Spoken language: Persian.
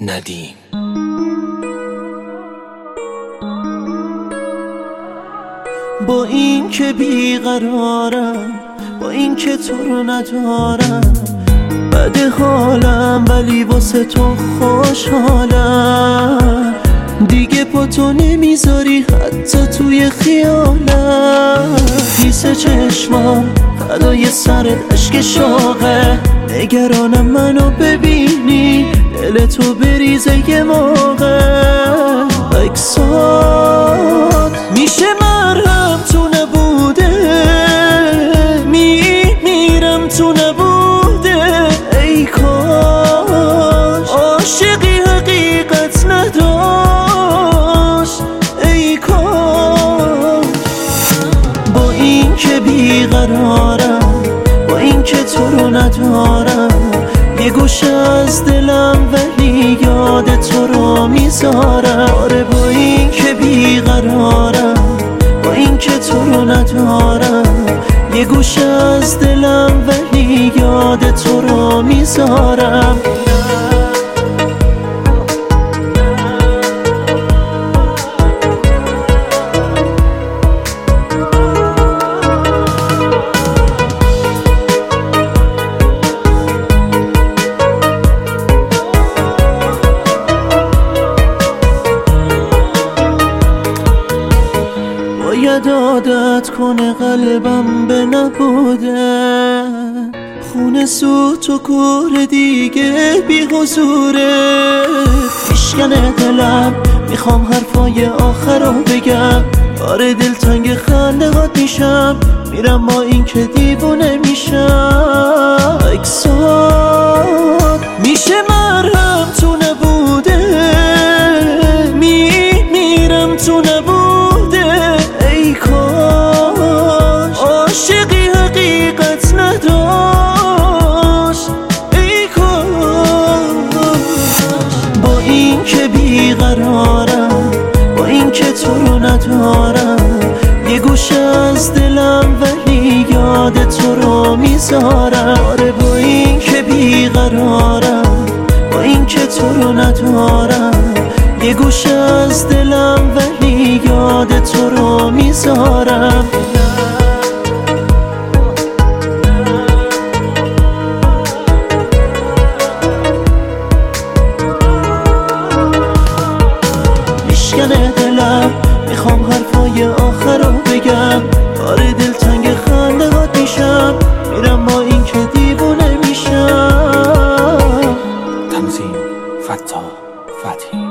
ندیم. با این که بیقرارم با این که تو رو ندارم. بده حالم ولی واسه تو خوشحالم. دیگه پا تو نمی‌ذاری حتی توی خیالم. خیس چشمام فدای سرت عشق شاقه. نگرانم منو ببینی دل تو بریزه یه موقع. اکسات میشه مرهم تو نبوده. می میرم تو نبوده. ای کاش عاشقی حقیقت نداشت. ای کاش با این که بیقرارم با این که تو رو ندارم. یه گوشه از دلم می‌ذارم آره با این که بیقرارم با این که تو رو ندارم. یه گوشه از دلم ولی یاد تو رو می‌ذارم. باید عادت کنه قلبم به نبوده. خونه سوت و کور دیگه بی حضوره. میشکنه دلم می‌خوام حرفای آخر رو بگم. آره دلتنگ هات میشم میرم با این که دیوونه میشم. اکسات میشه رو می‌ذارم آره با این که بیقرارم با این که تو رو ندارم. یه گوشه از دلم ولی یاد تو رو می‌ذارم. 走，法庭。